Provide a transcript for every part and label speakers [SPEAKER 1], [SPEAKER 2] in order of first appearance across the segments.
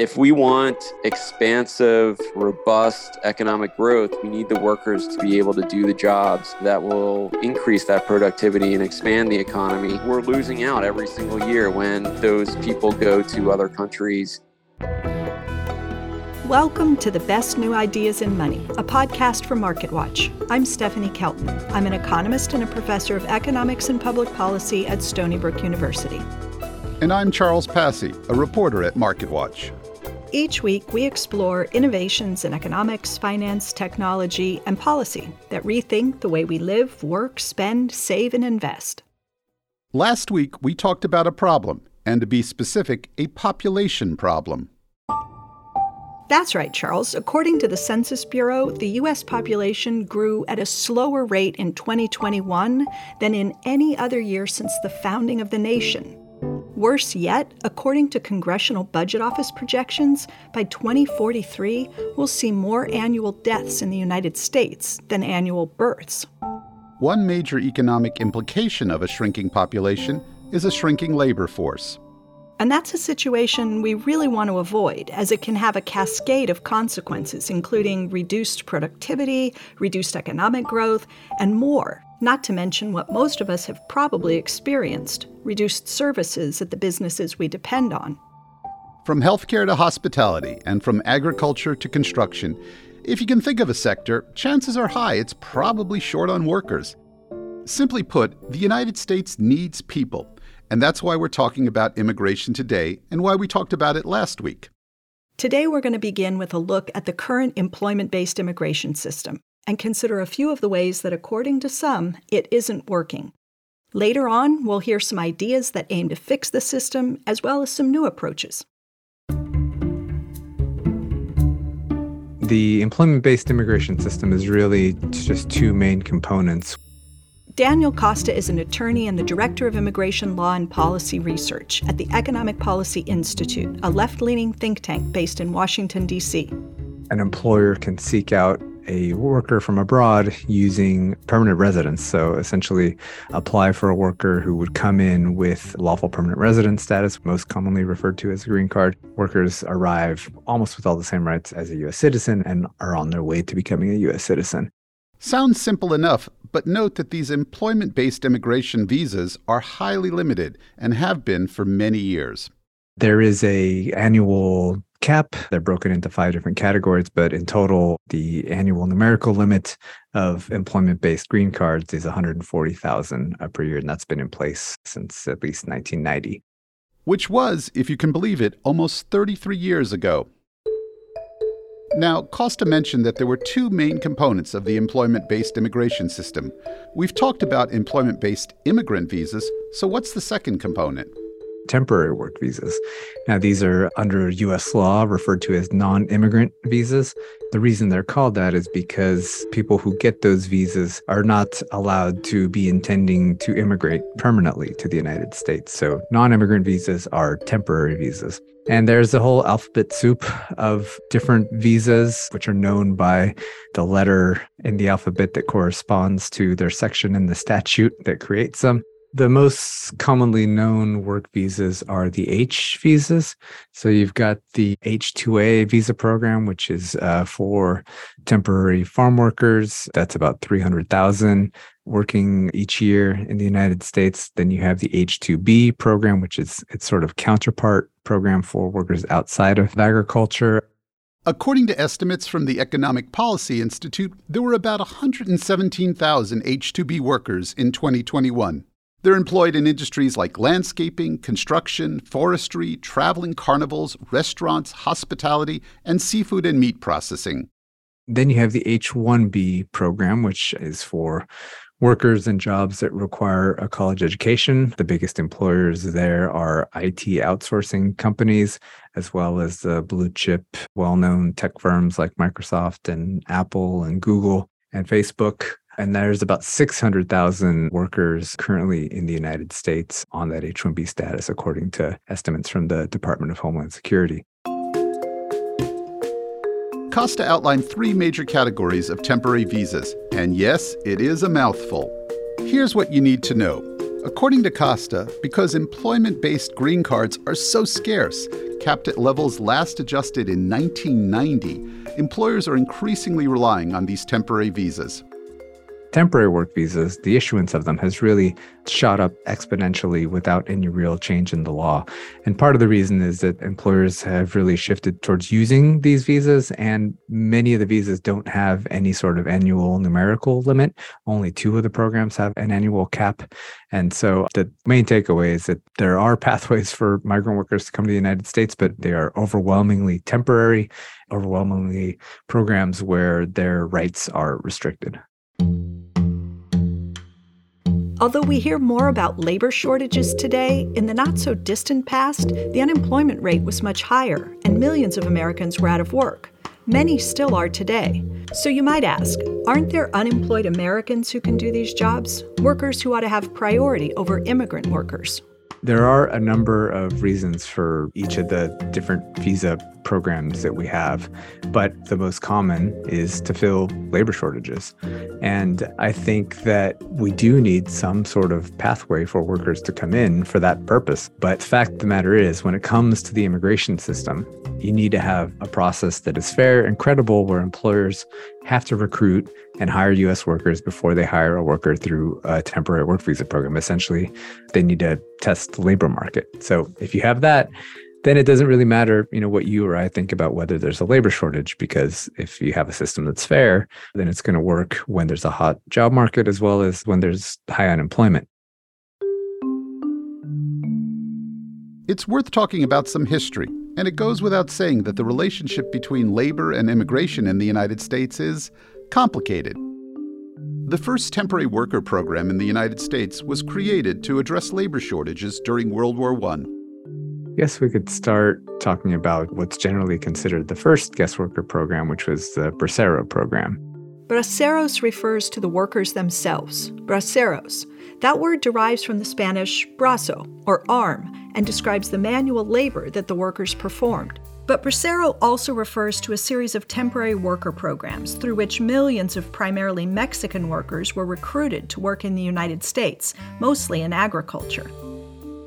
[SPEAKER 1] If we want expansive, robust economic growth, we need the workers to be able to do the jobs that will increase that productivity and expand the economy. We're losing out every single year when those people go to other countries.
[SPEAKER 2] Welcome to the Best New Ideas in Money, a podcast from MarketWatch. I'm Stephanie Kelton. I'm an economist and a professor of economics and public policy at Stony Brook University.
[SPEAKER 3] And I'm Charles Passy, a reporter at MarketWatch.
[SPEAKER 2] Each week, we explore innovations in economics, finance, technology, and policy that rethink the way we live, work, spend, save, and invest.
[SPEAKER 3] Last week, we talked about a problem, and to be specific, a population problem.
[SPEAKER 2] That's right, Charles. According to the Census Bureau, the U.S. population grew at a slower rate in 2021 than in any other year since the founding of the nation. Worse yet, according to Congressional Budget Office projections, by 2043, we'll see more annual deaths in the United States than annual births.
[SPEAKER 3] One major economic implication of a shrinking population is a shrinking labor force.
[SPEAKER 2] And that's a situation we really want to avoid, as it can have a cascade of consequences, including reduced productivity, reduced economic growth, and more not to mention what most of us have probably experienced reduced services at the businesses we depend on.
[SPEAKER 3] From healthcare to hospitality, and from agriculture to construction, if you can think of a sector, chances are high it's probably short on workers. Simply put, the United States needs people, and that's why we're talking about immigration today and why we talked about it last week.
[SPEAKER 2] Today, we're going to begin with a look at the current employment based immigration system and consider a few of the ways that, according to some, it isn't working. Later on, we'll hear some ideas that aim to fix the system, as well as some new approaches.
[SPEAKER 4] The employment based immigration system is really just two main components.
[SPEAKER 2] Daniel Costa is an attorney and the director of immigration law and policy research at the Economic Policy Institute, a left leaning think tank based in Washington, D.C.
[SPEAKER 4] An employer can seek out a worker from abroad using permanent residence. So essentially, apply for a worker who would come in with lawful permanent residence status, most commonly referred to as a green card. Workers arrive almost with all the same rights as a U.S. citizen and are on their way to becoming a U.S. citizen.
[SPEAKER 3] Sounds simple enough, but note that these employment based immigration visas are highly limited and have been for many years.
[SPEAKER 4] There is a annual cap. They're broken into five different categories, but in total, the annual numerical limit of employment based green cards is 140,000 uh, per year, and that's been in place since at least 1990.
[SPEAKER 3] Which was, if you can believe it, almost 33 years ago. Now, Costa mentioned that there were two main components of the employment based immigration system. We've talked about employment based immigrant visas, so what's the second component?
[SPEAKER 4] Temporary work visas. Now, these are under US law referred to as non immigrant visas. The reason they're called that is because people who get those visas are not allowed to be intending to immigrate permanently to the United States. So, non immigrant visas are temporary visas. And there's a whole alphabet soup of different visas, which are known by the letter in the alphabet that corresponds to their section in the statute that creates them. The most commonly known work visas are the H visas. So you've got the H2A visa program, which is uh, for temporary farm workers. That's about 300,000 working each year in the United States. Then you have the H2B program, which is its sort of counterpart program for workers outside of agriculture.
[SPEAKER 3] According to estimates from the Economic Policy Institute, there were about 117,000 H2B workers in 2021. They're employed in industries like landscaping, construction, forestry, traveling carnivals, restaurants, hospitality, and seafood and meat processing.
[SPEAKER 4] Then you have the H 1B program, which is for workers in jobs that require a college education. The biggest employers there are IT outsourcing companies, as well as the blue chip, well known tech firms like Microsoft and Apple and Google and Facebook. And there's about 600,000 workers currently in the United States on that H 1B status, according to estimates from the Department of Homeland Security.
[SPEAKER 3] Costa outlined three major categories of temporary visas, and yes, it is a mouthful. Here's what you need to know. According to Costa, because employment based green cards are so scarce, capped at levels last adjusted in 1990, employers are increasingly relying on these temporary visas
[SPEAKER 4] temporary work visas, the issuance of them has really shot up exponentially without any real change in the law. And part of the reason is that employers have really shifted towards using these visas, and many of the visas don't have any sort of annual numerical limit. Only two of the programs have an annual cap. And so the main takeaway is that there are pathways for migrant workers to come to the United States, but they are overwhelmingly temporary, overwhelmingly programs where their rights are restricted.
[SPEAKER 2] Although we hear more about labor shortages today, in the not so distant past, the unemployment rate was much higher and millions of Americans were out of work. Many still are today. So you might ask aren't there unemployed Americans who can do these jobs? Workers who ought to have priority over immigrant workers.
[SPEAKER 4] There are a number of reasons for each of the different visa programs that we have, but the most common is to fill labor shortages. And I think that we do need some sort of pathway for workers to come in for that purpose. But the fact of the matter is, when it comes to the immigration system, you need to have a process that is fair and credible where employers have to recruit and hire US workers before they hire a worker through a temporary work visa program. Essentially, they need to test the labor market. So if you have that, then it doesn't really matter, you know, what you or I think about whether there's a labor shortage because if you have a system that's fair, then it's going to work when there's a hot job market as well as when there's high unemployment.
[SPEAKER 3] It's worth talking about some history, and it goes without saying that the relationship between labor and immigration in the United States is complicated. The first temporary worker program in the United States was created to address labor shortages during World War I.
[SPEAKER 4] Yes, we could start talking about what's generally considered the first guest worker program, which was the Bracero program.
[SPEAKER 2] Braceros refers to the workers themselves. Braceros. That word derives from the Spanish brazo, or arm, and describes the manual labor that the workers performed. But Bracero also refers to a series of temporary worker programs through which millions of primarily Mexican workers were recruited to work in the United States, mostly in agriculture.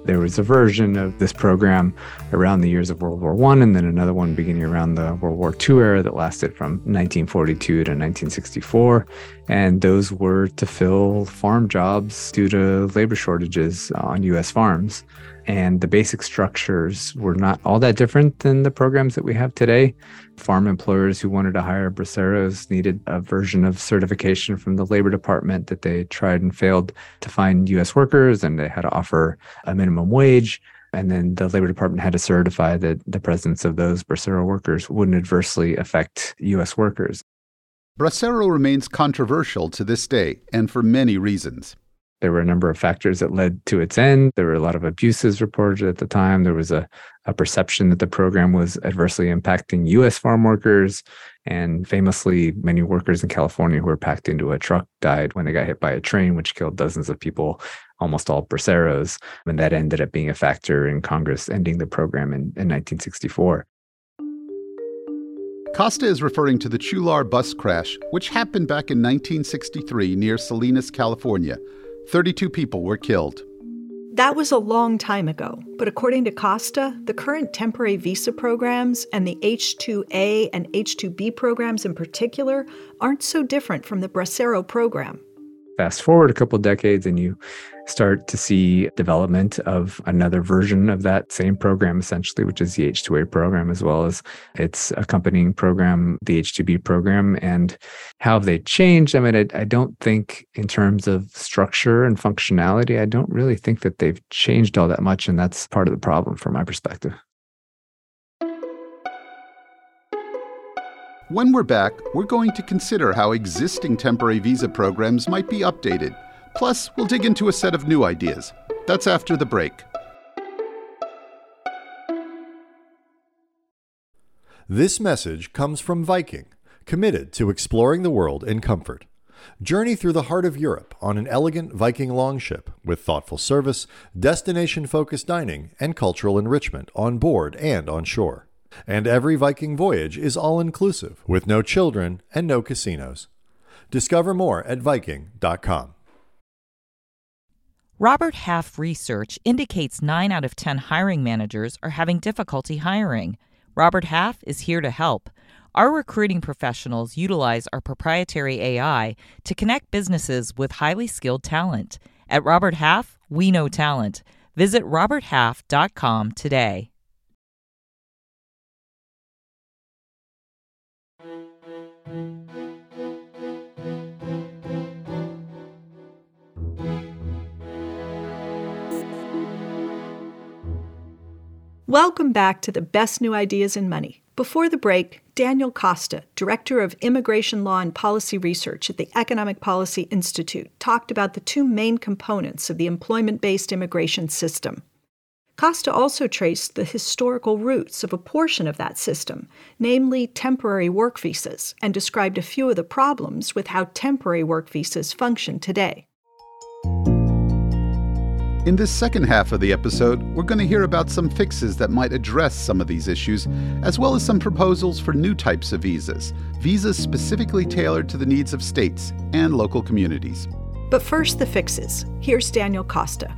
[SPEAKER 4] There was a version of this program around the years of World War I, and then another one beginning around the World War II era that lasted from 1942 to 1964. And those were to fill farm jobs due to labor shortages on U.S. farms. And the basic structures were not all that different than the programs that we have today. Farm employers who wanted to hire braceros needed a version of certification from the Labor Department that they tried and failed to find US workers, and they had to offer a minimum wage. And then the Labor Department had to certify that the presence of those bracero workers wouldn't adversely affect US workers.
[SPEAKER 3] Bracero remains controversial to this day, and for many reasons.
[SPEAKER 4] There were a number of factors that led to its end. There were a lot of abuses reported at the time. There was a, a perception that the program was adversely impacting U.S. farm workers. And famously, many workers in California who were packed into a truck died when they got hit by a train, which killed dozens of people, almost all braceros. And that ended up being a factor in Congress ending the program in, in 1964.
[SPEAKER 3] Costa is referring to the Chualar bus crash, which happened back in 1963 near Salinas, California. 32 people were killed.
[SPEAKER 2] That was a long time ago, but according to Costa, the current temporary visa programs and the H2A and H2B programs in particular aren't so different from the Bracero program.
[SPEAKER 4] Fast forward a couple decades and you start to see development of another version of that same program, essentially, which is the H2A program, as well as its accompanying program, the H2B program. And how have they changed? I mean, I, I don't think, in terms of structure and functionality, I don't really think that they've changed all that much. And that's part of the problem from my perspective.
[SPEAKER 3] When we're back, we're going to consider how existing temporary visa programs might be updated Plus, we'll dig into a set of new ideas. That's after the break.
[SPEAKER 5] This message comes from Viking, committed to exploring the world in comfort. Journey through the heart of Europe on an elegant Viking longship with thoughtful service, destination focused dining, and cultural enrichment on board and on shore. And every Viking voyage is all inclusive with no children and no casinos. Discover more at Viking.com.
[SPEAKER 6] Robert Half research indicates 9 out of 10 hiring managers are having difficulty hiring. Robert Half is here to help. Our recruiting professionals utilize our proprietary AI to connect businesses with highly skilled talent. At Robert Half, we know talent. Visit roberthalf.com today.
[SPEAKER 2] Welcome back to the best new ideas in money. Before the break, Daniel Costa, Director of Immigration Law and Policy Research at the Economic Policy Institute, talked about the two main components of the employment based immigration system. Costa also traced the historical roots of a portion of that system, namely temporary work visas, and described a few of the problems with how temporary work visas function today.
[SPEAKER 3] In this second half of the episode, we're going to hear about some fixes that might address some of these issues, as well as some proposals for new types of visas, visas specifically tailored to the needs of states and local communities.
[SPEAKER 2] But first, the fixes. Here's Daniel Costa.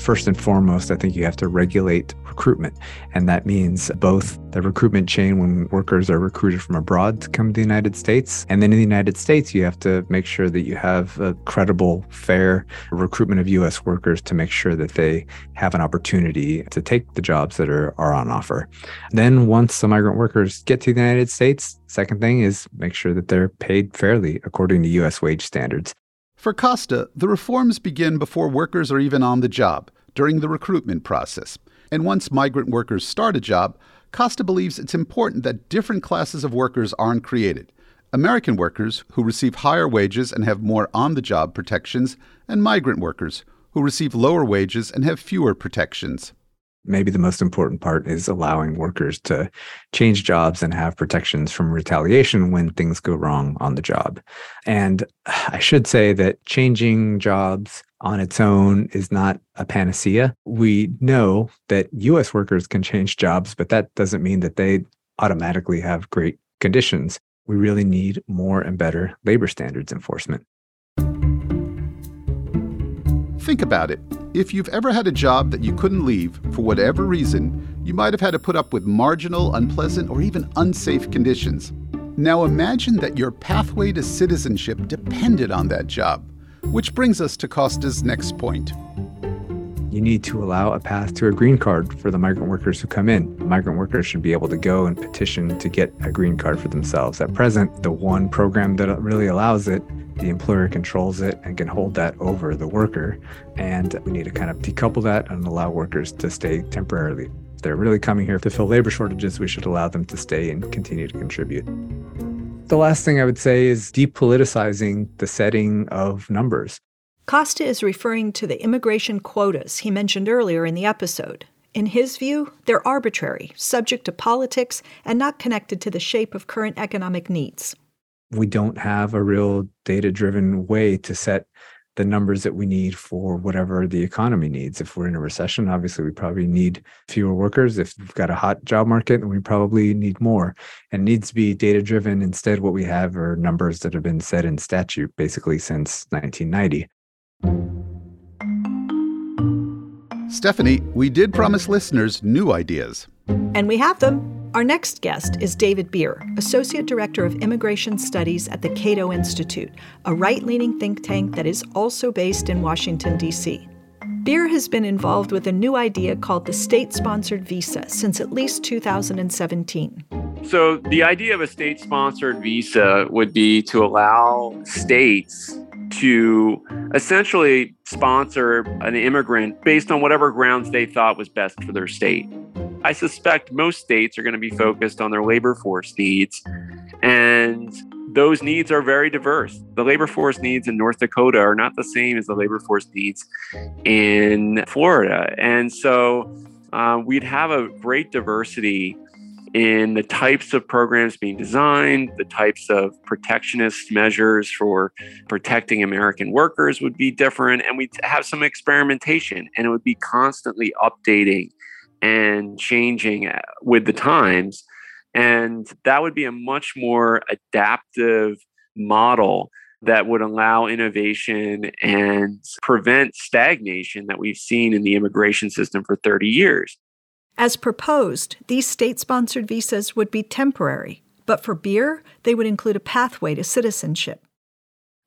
[SPEAKER 4] First and foremost, I think you have to regulate recruitment. And that means both the recruitment chain when workers are recruited from abroad to come to the United States. And then in the United States, you have to make sure that you have a credible, fair recruitment of US workers to make sure that they have an opportunity to take the jobs that are, are on offer. Then once the migrant workers get to the United States, second thing is make sure that they're paid fairly according to US wage standards.
[SPEAKER 3] For Costa, the reforms begin before workers are even on the job, during the recruitment process. And once migrant workers start a job, Costa believes it's important that different classes of workers aren't created. American workers, who receive higher wages and have more on the job protections, and migrant workers, who receive lower wages and have fewer protections
[SPEAKER 4] maybe the most important part is allowing workers to change jobs and have protections from retaliation when things go wrong on the job. And I should say that changing jobs on its own is not a panacea. We know that US workers can change jobs, but that doesn't mean that they automatically have great conditions. We really need more and better labor standards enforcement.
[SPEAKER 3] Think about it. If you've ever had a job that you couldn't leave for whatever reason, you might have had to put up with marginal, unpleasant, or even unsafe conditions. Now imagine that your pathway to citizenship depended on that job. Which brings us to Costa's next point.
[SPEAKER 4] You need to allow a path to a green card for the migrant workers who come in. Migrant workers should be able to go and petition to get a green card for themselves. At present, the one program that really allows it the employer controls it and can hold that over the worker. And we need to kind of decouple that and allow workers to stay temporarily. If they're really coming here to fill labor shortages, we should allow them to stay and continue to contribute. The last thing I would say is depoliticizing the setting of numbers.
[SPEAKER 2] Costa is referring to the immigration quotas he mentioned earlier in the episode. In his view, they're arbitrary, subject to politics, and not connected to the shape of current economic needs
[SPEAKER 4] we don't have a real data driven way to set the numbers that we need for whatever the economy needs. If we're in a recession, obviously we probably need fewer workers. If we've got a hot job market, then we probably need more. And needs to be data driven. Instead, what we have are numbers that have been set in statute basically since 1990.
[SPEAKER 3] Stephanie, we did promise listeners new ideas.
[SPEAKER 2] And we have them. Our next guest is David Bier, Associate Director of Immigration Studies at the Cato Institute, a right leaning think tank that is also based in Washington, D.C. Bier has been involved with a new idea called the state sponsored visa since at least 2017.
[SPEAKER 1] So, the idea of a state sponsored visa would be to allow states to essentially sponsor an immigrant based on whatever grounds they thought was best for their state. I suspect most states are going to be focused on their labor force needs. And those needs are very diverse. The labor force needs in North Dakota are not the same as the labor force needs in Florida. And so uh, we'd have a great diversity in the types of programs being designed, the types of protectionist measures for protecting American workers would be different, and we'd have some experimentation, and it would be constantly updating and changing uh, with the times. And that would be a much more adaptive model that would allow innovation and prevent stagnation that we've seen in the immigration system for 30 years.
[SPEAKER 2] As proposed, these state sponsored visas would be temporary, but for Bier, they would include a pathway to citizenship.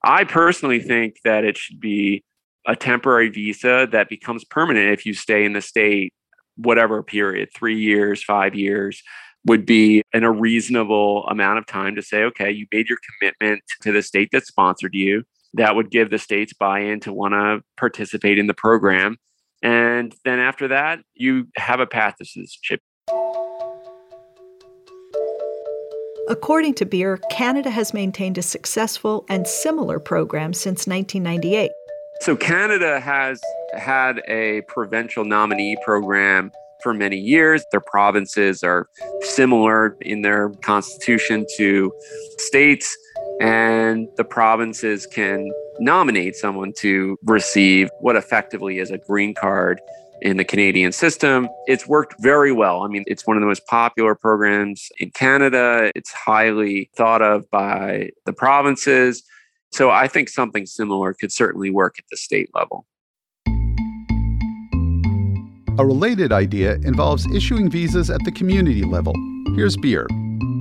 [SPEAKER 1] I personally think that it should be a temporary visa that becomes permanent if you stay in the state, whatever period three years, five years would be in a reasonable amount of time to say, okay, you made your commitment to the state that sponsored you. That would give the states buy in to want to participate in the program. And then after that, you have a path to citizenship.
[SPEAKER 2] According to Bier, Canada has maintained a successful and similar program since 1998.
[SPEAKER 1] So, Canada has had a provincial nominee program for many years. Their provinces are similar in their constitution to states, and the provinces can nominate someone to receive what effectively is a green card in the Canadian system. It's worked very well. I mean, it's one of the most popular programs in Canada. It's highly thought of by the provinces. So I think something similar could certainly work at the state level.
[SPEAKER 3] A related idea involves issuing visas at the community level. Here's Bier.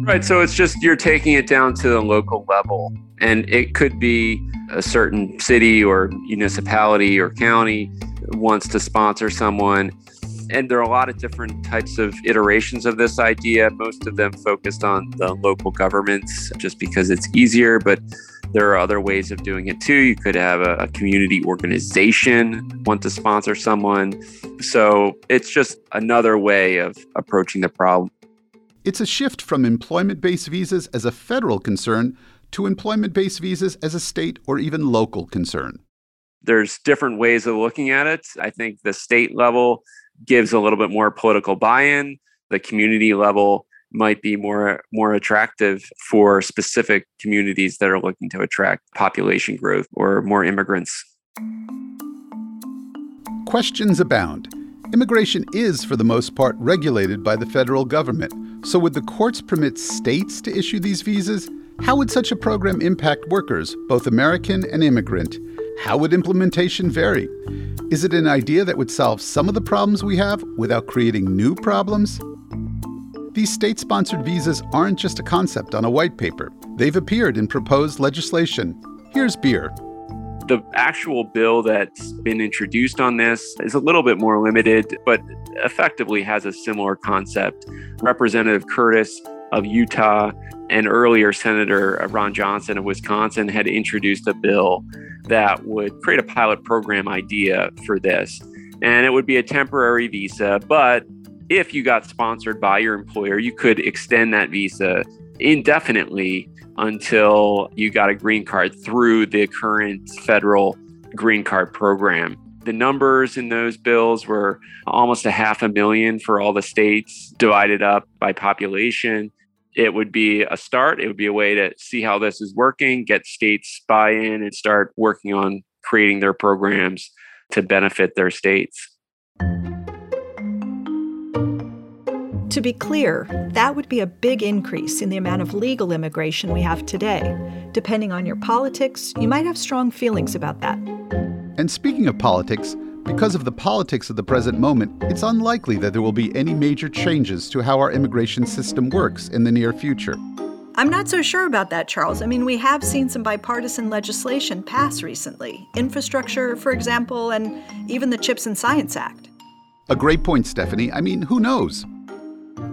[SPEAKER 1] Right. So it's just you're taking it down to the local level. And it could be a certain city or municipality or county wants to sponsor someone. And there are a lot of different types of iterations of this idea, most of them focused on the local governments just because it's easier. But there are other ways of doing it too. You could have a, a community organization want to sponsor someone. So it's just another way of approaching the problem.
[SPEAKER 3] It's a shift from employment based visas as a federal concern to employment based visas as a state or even local concern.
[SPEAKER 1] There's different ways of looking at it. I think the state level gives a little bit more political buy in, the community level might be more more attractive for specific communities that are looking to attract population growth or more immigrants.
[SPEAKER 3] Questions abound. Immigration is, for the most part, regulated by the federal government. So, would the courts permit states to issue these visas? How would such a program impact workers, both American and immigrant? How would implementation vary? Is it an idea that would solve some of the problems we have without creating new problems? These state sponsored visas aren't just a concept on a white paper, they've appeared in proposed legislation. Here's Bier.
[SPEAKER 1] The actual bill that's been introduced on this is a little bit more limited, but effectively has a similar concept. Representative Curtis of Utah and earlier Senator Ron Johnson of Wisconsin had introduced a bill that would create a pilot program idea for this. And it would be a temporary visa, but if you got sponsored by your employer, you could extend that visa indefinitely until you got a green card through the current federal green card program. The numbers in those bills were almost a half a million for all the states divided up by population. It would be a start. It would be a way to see how this is working, get states buy in, and start working on creating their programs to benefit their states.
[SPEAKER 2] To be clear, that would be a big increase in the amount of legal immigration we have today. Depending on your politics, you might have strong feelings about that.
[SPEAKER 3] And speaking of politics, because of the politics of the present moment, it's unlikely that there will be any major changes to how our immigration system works in the near future.
[SPEAKER 2] I'm not so sure about that, Charles. I mean, we have seen some bipartisan legislation pass recently infrastructure, for example, and even the CHIPS and Science Act.
[SPEAKER 3] A great point, Stephanie. I mean, who knows?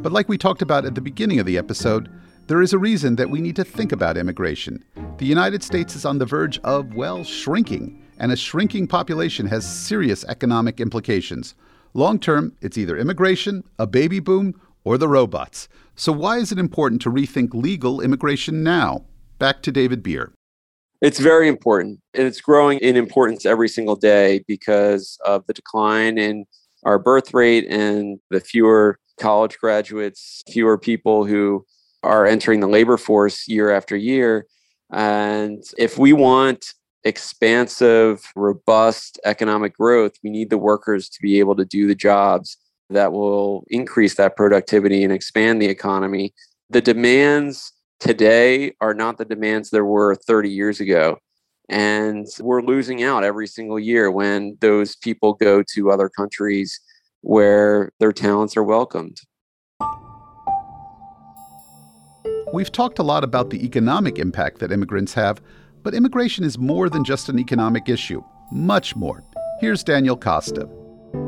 [SPEAKER 3] But like we talked about at the beginning of the episode, there is a reason that we need to think about immigration. The United States is on the verge of, well, shrinking, and a shrinking population has serious economic implications. Long term, it's either immigration, a baby boom, or the robots. So, why is it important to rethink legal immigration now? back to David Bier.
[SPEAKER 1] It's very important. And it's growing in importance every single day because of the decline in our birth rate and the fewer college graduates, fewer people who are entering the labor force year after year. And if we want expansive, robust economic growth, we need the workers to be able to do the jobs that will increase that productivity and expand the economy. The demands today are not the demands there were 30 years ago. And we're losing out every single year when those people go to other countries where their talents are welcomed.
[SPEAKER 3] We've talked a lot about the economic impact that immigrants have, but immigration is more than just an economic issue, much more. Here's Daniel Costa.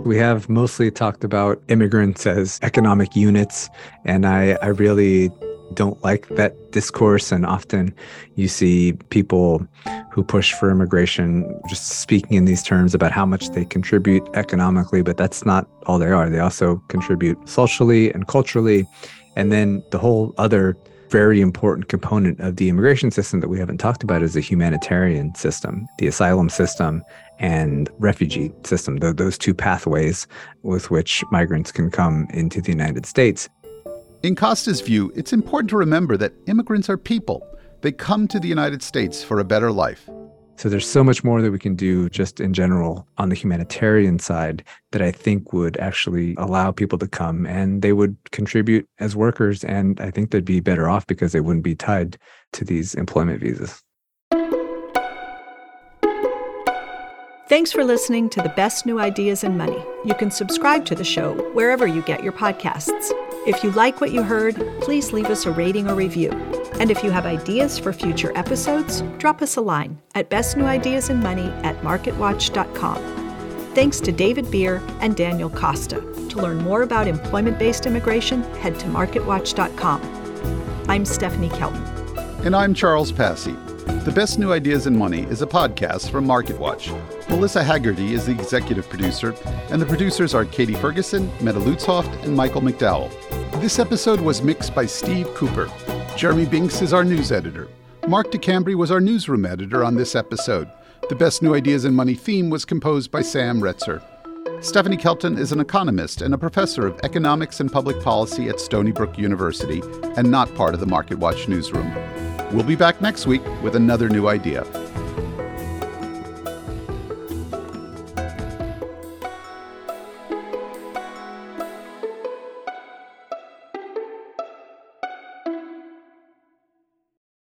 [SPEAKER 4] We have mostly talked about immigrants as economic units, and I, I really don't like that discourse. And often you see people who push for immigration just speaking in these terms about how much they contribute economically, but that's not all they are. They also contribute socially and culturally. And then the whole other very important component of the immigration system that we haven't talked about is the humanitarian system, the asylum system, and refugee system, those two pathways with which migrants can come into the United States.
[SPEAKER 3] In Costa's view, it's important to remember that immigrants are people. They come to the United States for a better life.
[SPEAKER 4] So there's so much more that we can do just in general on the humanitarian side that I think would actually allow people to come and they would contribute as workers. And I think they'd be better off because they wouldn't be tied to these employment visas.
[SPEAKER 2] Thanks for listening to the best new ideas in money. You can subscribe to the show wherever you get your podcasts. If you like what you heard, please leave us a rating or review. And if you have ideas for future episodes, drop us a line at bestnewideasinmoney at marketwatch.com. Thanks to David Bier and Daniel Costa. To learn more about employment based immigration, head to marketwatch.com. I'm Stephanie Kelton.
[SPEAKER 3] And I'm Charles Passy. The Best New Ideas in Money is a podcast from MarketWatch. Melissa Haggerty is the executive producer, and the producers are Katie Ferguson, Meta Lutzhoft, and Michael McDowell. This episode was mixed by Steve Cooper. Jeremy Binks is our news editor. Mark DeCambre was our newsroom editor on this episode. The Best New Ideas in Money theme was composed by Sam Retzer. Stephanie Kelton is an economist and a professor of economics and public policy at Stony Brook University and not part of the MarketWatch newsroom. We'll be back next week with another new idea.